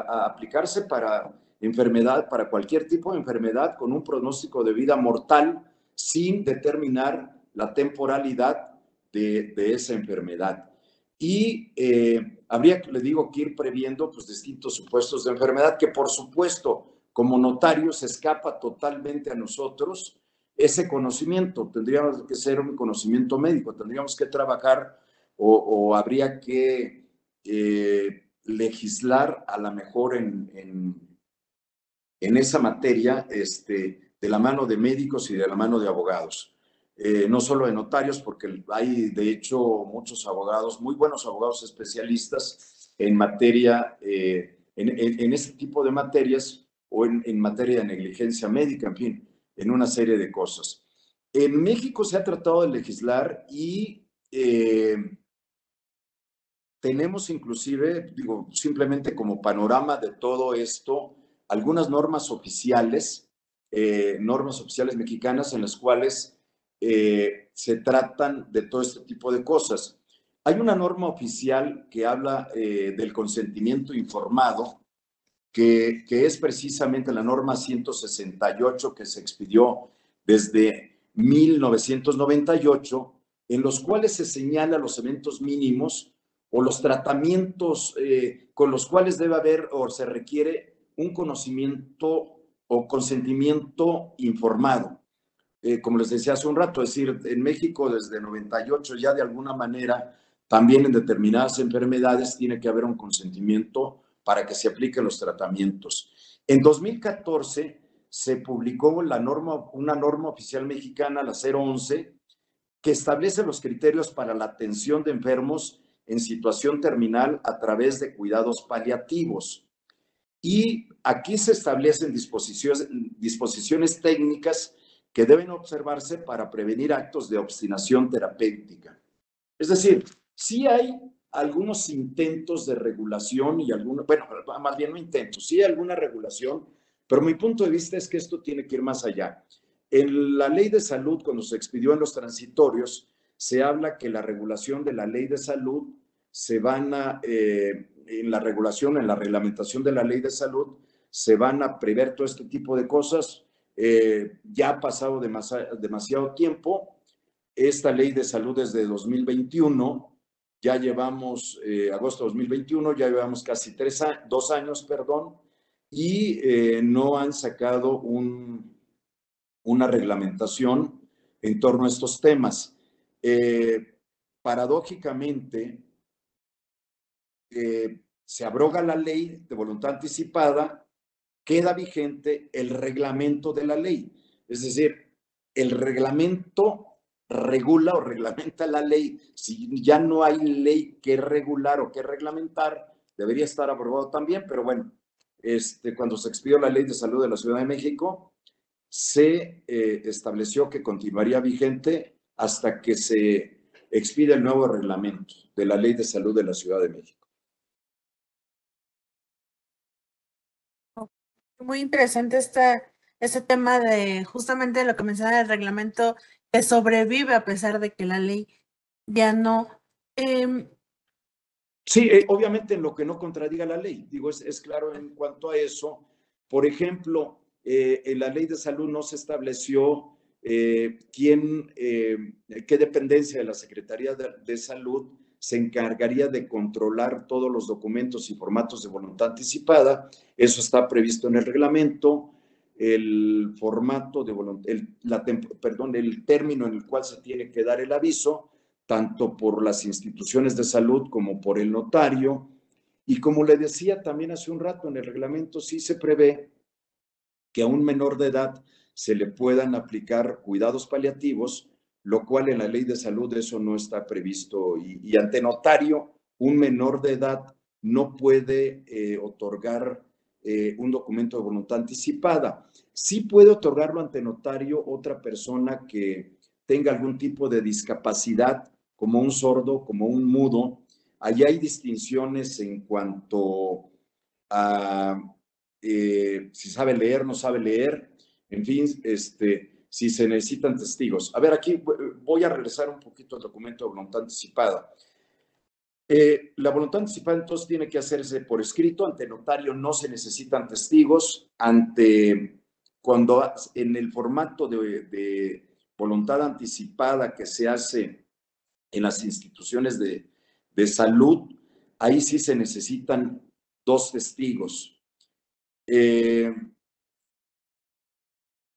aplicarse para enfermedad, para cualquier tipo de enfermedad con un pronóstico de vida mortal sin determinar la temporalidad de, esa enfermedad. Y eh, habría, le digo, que ir previendo pues, distintos supuestos de enfermedad que, por supuesto, como notarios escapa totalmente a nosotros ese conocimiento. Tendríamos que ser un conocimiento médico, tendríamos que trabajar o, habría que eh, legislar a lo mejor en, en, esa materia este, de la mano de médicos y de la mano de abogados. Eh, no solo de notarios, porque hay de hecho muchos abogados, muy buenos abogados especialistas en materia, eh, en, en, ese tipo de materias o en, en materia de negligencia médica, en fin en una serie de cosas. En México se ha tratado de legislar y eh, tenemos inclusive, digo, simplemente como panorama de todo esto, algunas normas oficiales, eh, normas oficiales mexicanas en las cuales eh, se tratan de todo este tipo de cosas. Hay una norma oficial que habla eh, del consentimiento informado, que, es precisamente la norma 168 que se expidió desde 1998, en los cuales se señala los eventos mínimos o los tratamientos eh, con los cuales debe haber o se requiere un conocimiento o consentimiento informado. Eh, como les decía hace un rato, es decir, en México desde 98 ya de alguna manera, también en determinadas enfermedades tiene que haber un consentimiento para que se apliquen los tratamientos. En 2014 se publicó la norma, una norma oficial mexicana, la 011, que establece los criterios para la atención de enfermos en situación terminal a través de cuidados paliativos. Y aquí se establecen disposiciones, técnicas que deben observarse para prevenir actos de obstinación terapéutica. Es decir, sí hay algunos intentos de regulación y algunos, bueno, más bien no intentos, sí alguna regulación, pero mi punto de vista es que esto tiene que ir más allá. En la ley de salud, cuando se expidió en los transitorios, se habla que la regulación de la ley de salud se van a, eh, en la regulación, en la reglamentación de la ley de salud, se van a prever todo este tipo de cosas. Eh, ya ha pasado demasiado tiempo. Esta ley de salud desde 2021, ya llevamos, eh, agosto de 2021, ya llevamos casi tres dos años, perdón, y no han sacado un, una reglamentación en torno a estos temas. paradójicamente, eh, se abroga la ley de voluntad anticipada, queda vigente el reglamento de la ley. Es decir, el reglamento regula o reglamenta la ley. Si ya no hay ley que regular o que reglamentar, debería estar aprobado también, pero bueno, este, cuando se expidió la ley de salud de la Ciudad de México, se eh, estableció que continuaría vigente hasta que se expida el nuevo reglamento de la ley de salud de la Ciudad de México. Muy interesante este, tema de justamente lo que menciona el reglamento que sobrevive a pesar de que la ley ya no. Em, sí, eh, obviamente en lo que no contradiga la ley. Digo, es, claro en cuanto a eso. Por ejemplo, eh, en la ley de salud no se estableció eh, quién, qué dependencia de la Secretaría de Salud se encargaría de controlar todos los documentos y formatos de voluntad anticipada. Eso está previsto en el reglamento. El formato de el, la, perdón, el término en el cual se tiene que dar el aviso, tanto por las instituciones de salud como por el notario. Y como le decía también hace un rato, en el reglamento sí se prevé que a un menor de edad se le puedan aplicar cuidados paliativos lo cual en la ley de salud eso no está previsto y, ante notario un menor de edad no puede eh, otorgar eh, un documento de voluntad anticipada. Sí puede otorgarlo ante notario otra persona que tenga algún tipo de discapacidad, como un sordo, como un mudo. Allí hay distinciones en cuanto a eh, si sabe leer, no sabe leer. En fin, este, si se necesitan testigos. A ver, aquí voy a regresar un poquito al documento de voluntad anticipada. Eh, la voluntad anticipada entonces tiene que hacerse por escrito, ante notario no se necesitan testigos, ante cuando en el formato de, voluntad anticipada que se hace en las instituciones de, de salud, ahí sí se necesitan dos testigos. Eh,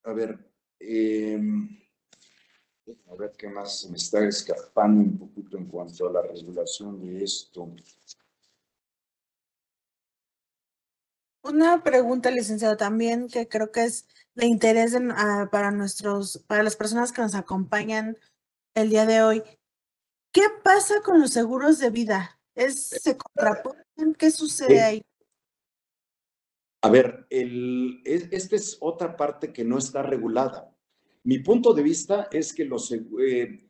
a ver, Em, a ver qué más me está escapando un poquito en cuanto a la regulación de esto. Una pregunta, licenciado, también que creo que es de interés ah, para nuestros, para las personas que nos acompañan el día de hoy. ¿Qué pasa con los seguros de vida? ¿Es, ¿Se contraponen? ¿Qué sucede ahí? A ver, el, esta es otra parte que no está regulada. Mi punto de vista es que los, eh,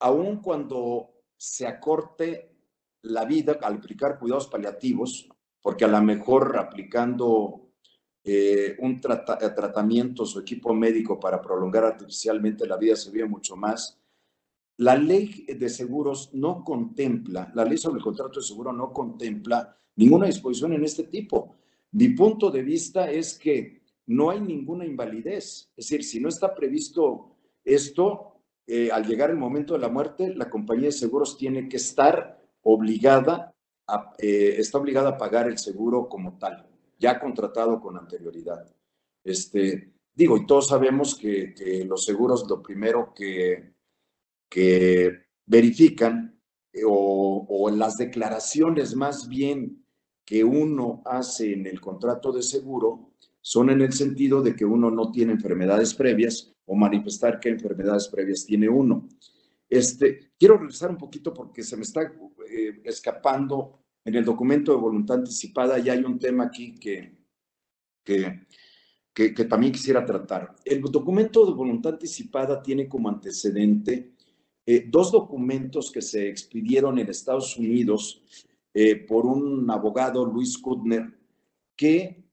aun cuando se acorte la vida al aplicar cuidados paliativos, porque a lo mejor aplicando eh, un tratamiento, su equipo médico para prolongar artificialmente la vida se vive mucho más. La ley de seguros no contempla, la ley sobre el contrato de seguro no contempla ninguna disposición en este tipo. Mi punto de vista es que no hay ninguna invalidez. Es decir, si no está previsto esto, eh, al llegar el momento de la muerte, la compañía de seguros tiene que estar obligada a, eh, está obligada a pagar el seguro como tal, ya contratado con anterioridad. Este, digo, y todos sabemos que, los seguros lo primero que, que verifican eh, o, o las declaraciones más bien que uno hace en el contrato de seguro son en el sentido de que uno no tiene enfermedades previas o manifestar qué enfermedades previas tiene uno. Este, quiero regresar un poquito porque se me está eh, escapando en el documento de voluntad anticipada, ya hay un tema aquí que, que, que, también quisiera tratar. El documento de voluntad anticipada tiene como antecedente eh, dos documentos que se expidieron en Estados Unidos eh, por un abogado, Luis Kutner, que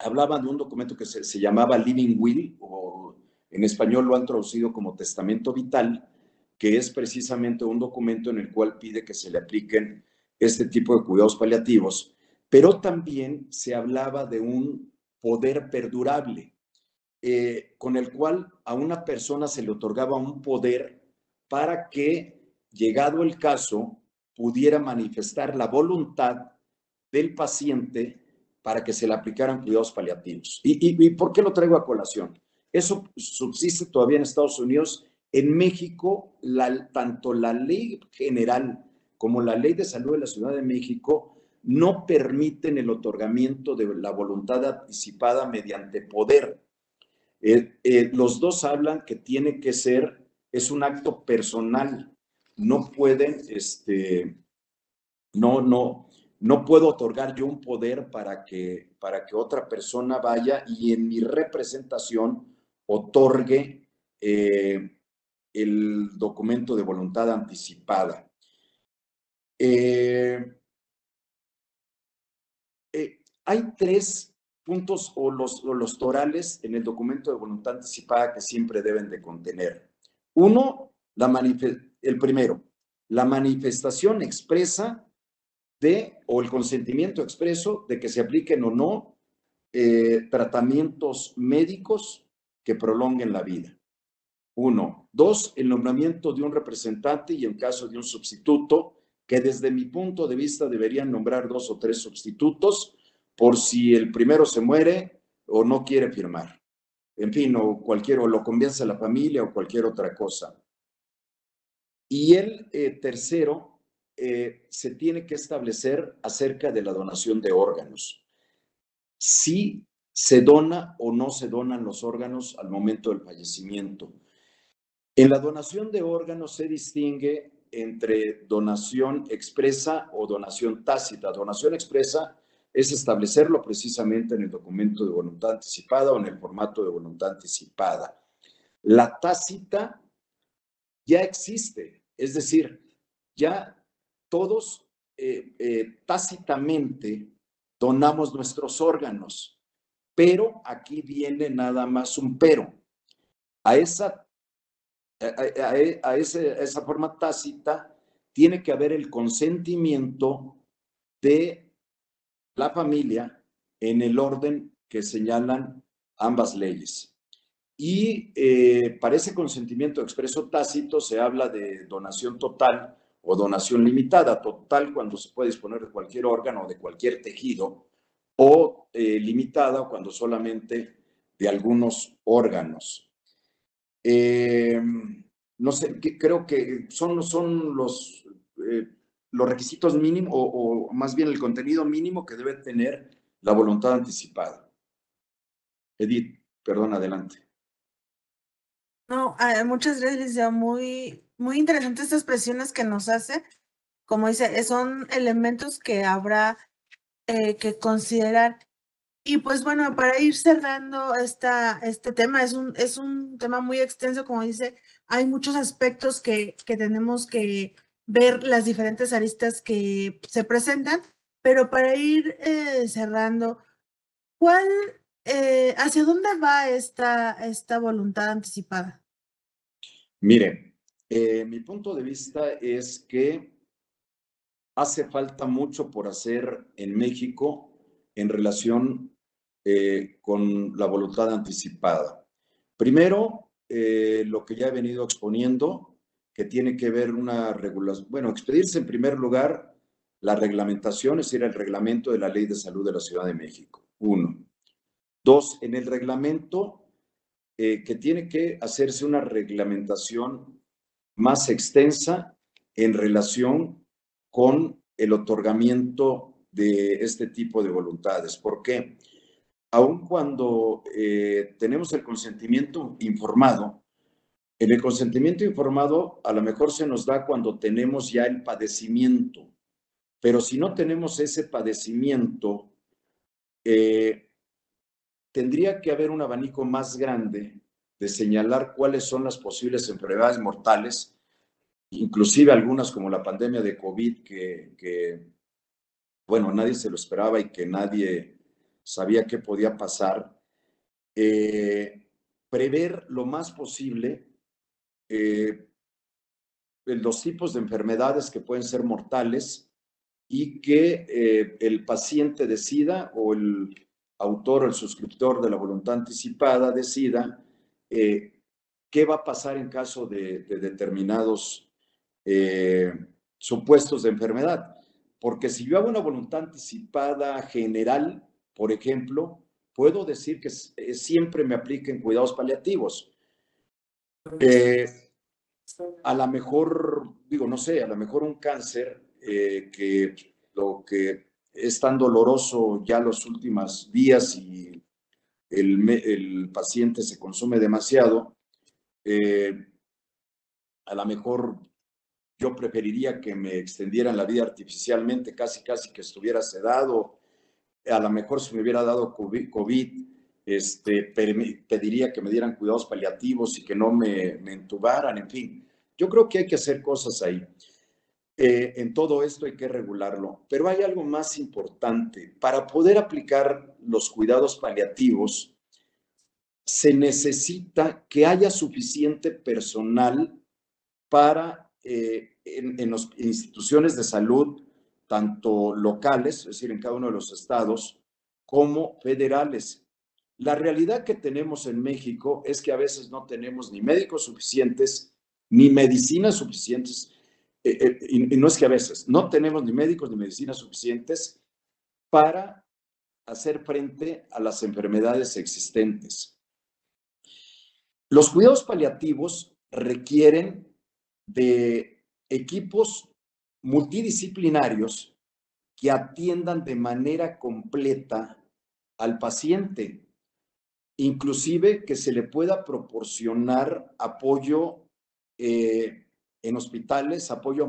hablaban de un documento que se, se, llamaba Living Will, o en español lo han traducido como Testamento Vital, que es precisamente un documento en el cual pide que se le apliquen este tipo de cuidados paliativos, pero también se hablaba de un poder perdurable, eh, con el cual a una persona se le otorgaba un poder para que, llegado el caso, pudiera manifestar la voluntad del paciente para que se le aplicaran cuidados paliativos. ¿Y, por qué lo traigo a colación? Eso subsiste todavía en Estados Unidos. En México, tanto la ley general como la ley de salud de la Ciudad de México no permiten el otorgamiento de la voluntad anticipada mediante poder. Eh, eh, los dos hablan que tiene que ser, es un acto personal. No pueden, este, no, no, no puedo otorgar yo un poder para que, para que otra persona vaya y en mi representación otorgue eh, el documento de voluntad anticipada. Eh, eh, hay tres puntos o los, los torales en el documento de voluntad anticipada que siempre deben de contener. Uno, la el primero, la manifestación expresa de, o el consentimiento expreso de que se apliquen o no eh, tratamientos médicos que prolonguen la vida. Uno. Dos, el nombramiento de un representante y en caso de un sustituto, que desde mi punto de vista deberían nombrar dos o tres sustitutos por si el primero se muere o no quiere firmar. En fin, o cualquier, lo convence a la familia o cualquier otra cosa. Y el eh, tercero, eh, se tiene que establecer acerca de la donación de órganos. Si se dona o no se donan los órganos al momento del fallecimiento. En la donación de órganos se distingue entre donación expresa o donación tácita. Donación expresa es establecerlo precisamente en el documento de voluntad anticipada o en el formato de voluntad anticipada. La tácita ya existe, es decir, ya todos eh, eh, tácitamente donamos nuestros órganos, pero aquí viene nada más un pero. A esa, a, esa forma tácita tiene que haber el consentimiento de la familia en el orden que señalan ambas leyes. Y eh, para ese consentimiento expreso tácito se habla de donación total o donación limitada, total cuando se puede disponer de cualquier órgano o de cualquier tejido, o eh, limitada cuando solamente de algunos órganos. Eh, no sé, creo que son, son los, eh, los requisitos mínimos, o, o, más bien el contenido mínimo que debe tener la voluntad anticipada. Edith, perdón, adelante. No, muchas gracias, ya muy, muy interesantes estas expresiones que nos hace. Como dice, son elementos que habrá eh, que considerar. Y pues bueno, para ir cerrando esta, este tema, es un, es un tema muy extenso, como dice, hay muchos aspectos que, que tenemos que ver las diferentes aristas que se presentan, pero para ir eh, cerrando, ¿Cuál, eh, hacia dónde va esta, esta voluntad anticipada? Mire, eh, mi punto de vista es que hace falta mucho por hacer en México en relación eh, con la voluntad anticipada. Primero, eh, lo que ya he venido exponiendo, que tiene que ver una regulación, bueno, expedirse en primer lugar la reglamentación, es decir, el reglamento de la Ley de Salud de la Ciudad de México. Uno. Dos, en el reglamento que tiene que hacerse una reglamentación más extensa en relación con el otorgamiento de este tipo de voluntades. ¿Por qué? Aun cuando eh, tenemos el consentimiento informado, en el consentimiento informado a lo mejor se nos da cuando tenemos ya el padecimiento, pero si no tenemos ese padecimiento, eh, tendría que haber un abanico más grande de señalar cuáles son las posibles enfermedades mortales, inclusive algunas como la pandemia de COVID, que, bueno, nadie se lo esperaba y que nadie sabía qué podía pasar. Eh, prever lo más posible eh, los tipos de enfermedades que pueden ser mortales y que eh, el paciente decida o el autor o el suscriptor de la voluntad anticipada decida eh, qué va a pasar en caso de, determinados eh, supuestos de enfermedad. Porque si yo hago una voluntad anticipada general, por ejemplo, puedo decir que eh, siempre me apliquen cuidados paliativos. a lo mejor, digo, no sé, a lo mejor un cáncer que lo que es tan doloroso ya los últimos días y el, paciente se consume demasiado, eh, a lo mejor yo preferiría que me extendieran la vida artificialmente, casi, casi que estuviera sedado. A lo mejor si me hubiera dado COVID, este, pediría que me dieran cuidados paliativos y que no me, me entubaran, en fin. Yo creo que hay que hacer cosas ahí. Eh, en todo esto hay que regularlo. Pero hay algo más importante. Para poder aplicar los cuidados paliativos, se necesita que haya suficiente personal para, eh, en, las instituciones de salud, tanto locales, es decir, en cada uno de los estados, como federales. La realidad que tenemos en México es que a veces no tenemos ni médicos suficientes, ni medicinas suficientes, eh, eh, y, no es que a veces, no tenemos ni médicos ni medicinas suficientes para hacer frente a las enfermedades existentes. Los cuidados paliativos requieren de equipos multidisciplinarios que atiendan de manera completa al paciente, inclusive que se le pueda proporcionar apoyo eh, en hospitales, apoyo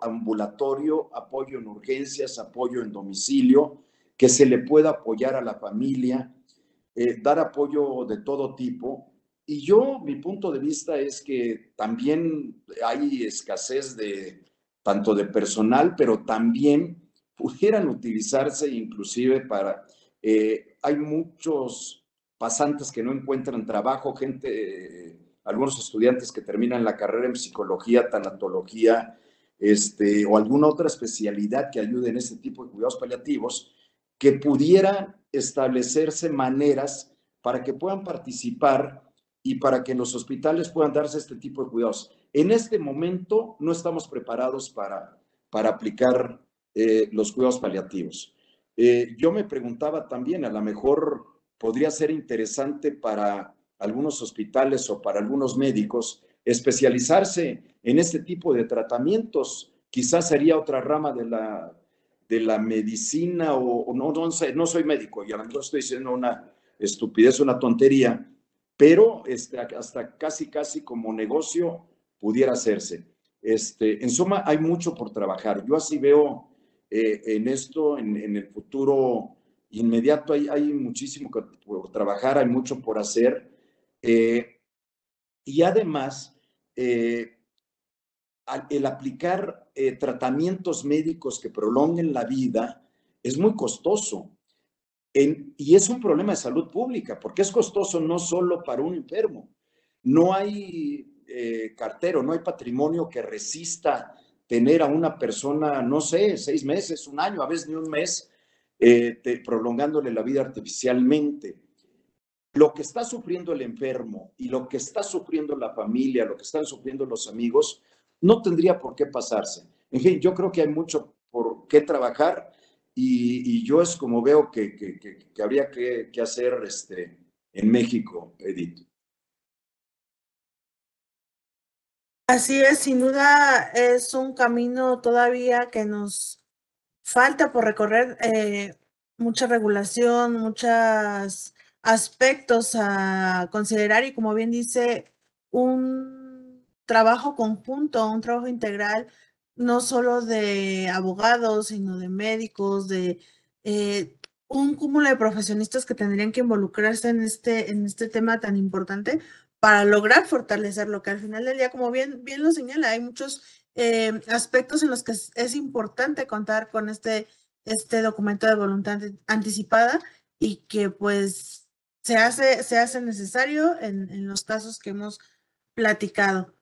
ambulatorio, apoyo en urgencias, apoyo en domicilio, que se le pueda apoyar a la familia, eh, dar apoyo de todo tipo. Y yo, mi punto de vista es que también hay escasez de tanto de personal, pero también pudieran utilizarse inclusive para, eh, hay muchos pasantes que no encuentran trabajo, gente algunos estudiantes que terminan la carrera en psicología, tanatología, este, o alguna otra especialidad que ayude en este tipo de cuidados paliativos, que pudieran establecerse maneras para que puedan participar y para que en los hospitales puedan darse este tipo de cuidados. En este momento no estamos preparados para, para aplicar eh, los cuidados paliativos. Eh, yo me preguntaba también, a lo mejor podría ser interesante para algunos hospitales o para algunos médicos especializarse en este tipo de tratamientos. Quizás sería otra rama de la, de la medicina o, no, no, sé, no soy médico y a lo mejor estoy diciendo una estupidez, una tontería, pero este, hasta casi, casi como negocio pudiera hacerse. Este, en suma, hay mucho por trabajar. Yo así veo eh, en esto, en, en, el futuro inmediato, hay, hay muchísimo por trabajar, hay mucho por hacer. Eh, y además, eh, el aplicar eh, tratamientos médicos que prolonguen la vida es muy costoso. y es un problema de salud pública, porque es costoso no solo para un enfermo. No hay cartero, no hay patrimonio que resista tener a una persona, no sé, seis meses, un año, a veces ni un mes, prolongándole la vida artificialmente. Lo que está sufriendo el enfermo y lo que está sufriendo la familia, lo que están sufriendo los amigos, no tendría por qué pasarse. En fin, yo creo que hay mucho por qué trabajar y, yo es como veo que, habría que, hacer este, en México, Edith. Así es, sin duda es un camino todavía que nos falta por recorrer, eh, mucha regulación, muchos aspectos a considerar y como bien dice, un trabajo conjunto, un trabajo integral no solo de abogados, sino de médicos, de eh, un cúmulo de profesionistas que tendrían que involucrarse en este, en este tema tan importante para lograr fortalecer lo que al final del día, como bien, bien lo señala, hay muchos eh, aspectos en los que es, importante contar con este, este documento de voluntad anticipada y que pues se hace, se hace necesario en, en los casos que hemos platicado.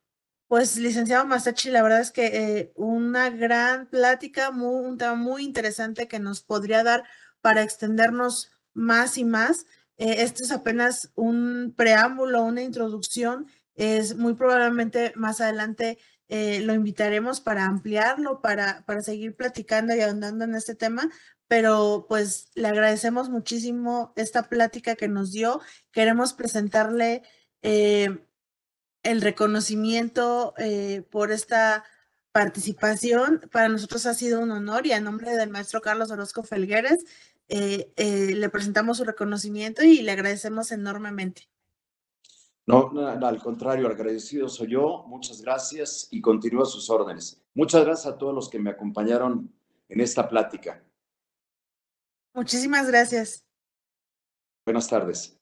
Pues, licenciado Masachi, la verdad es que eh, una gran plática, muy, un tema muy interesante que nos podría dar para extendernos más y más. Eh, este es apenas un preámbulo, una introducción. Es muy probablemente más adelante eh, lo invitaremos para ampliarlo, para, para seguir platicando y ahondando en este tema, pero pues le agradecemos muchísimo esta plática que nos dio. Queremos presentarle el reconocimiento eh, por esta participación. Para nosotros ha sido un honor y a nombre del maestro Carlos Orozco Felgueres eh, eh, le presentamos su reconocimiento y le agradecemos enormemente. No, al contrario, agradecido soy yo. Muchas gracias y continúo a sus órdenes. Muchas gracias a todos los que me acompañaron en esta plática. Muchísimas gracias. Buenas tardes.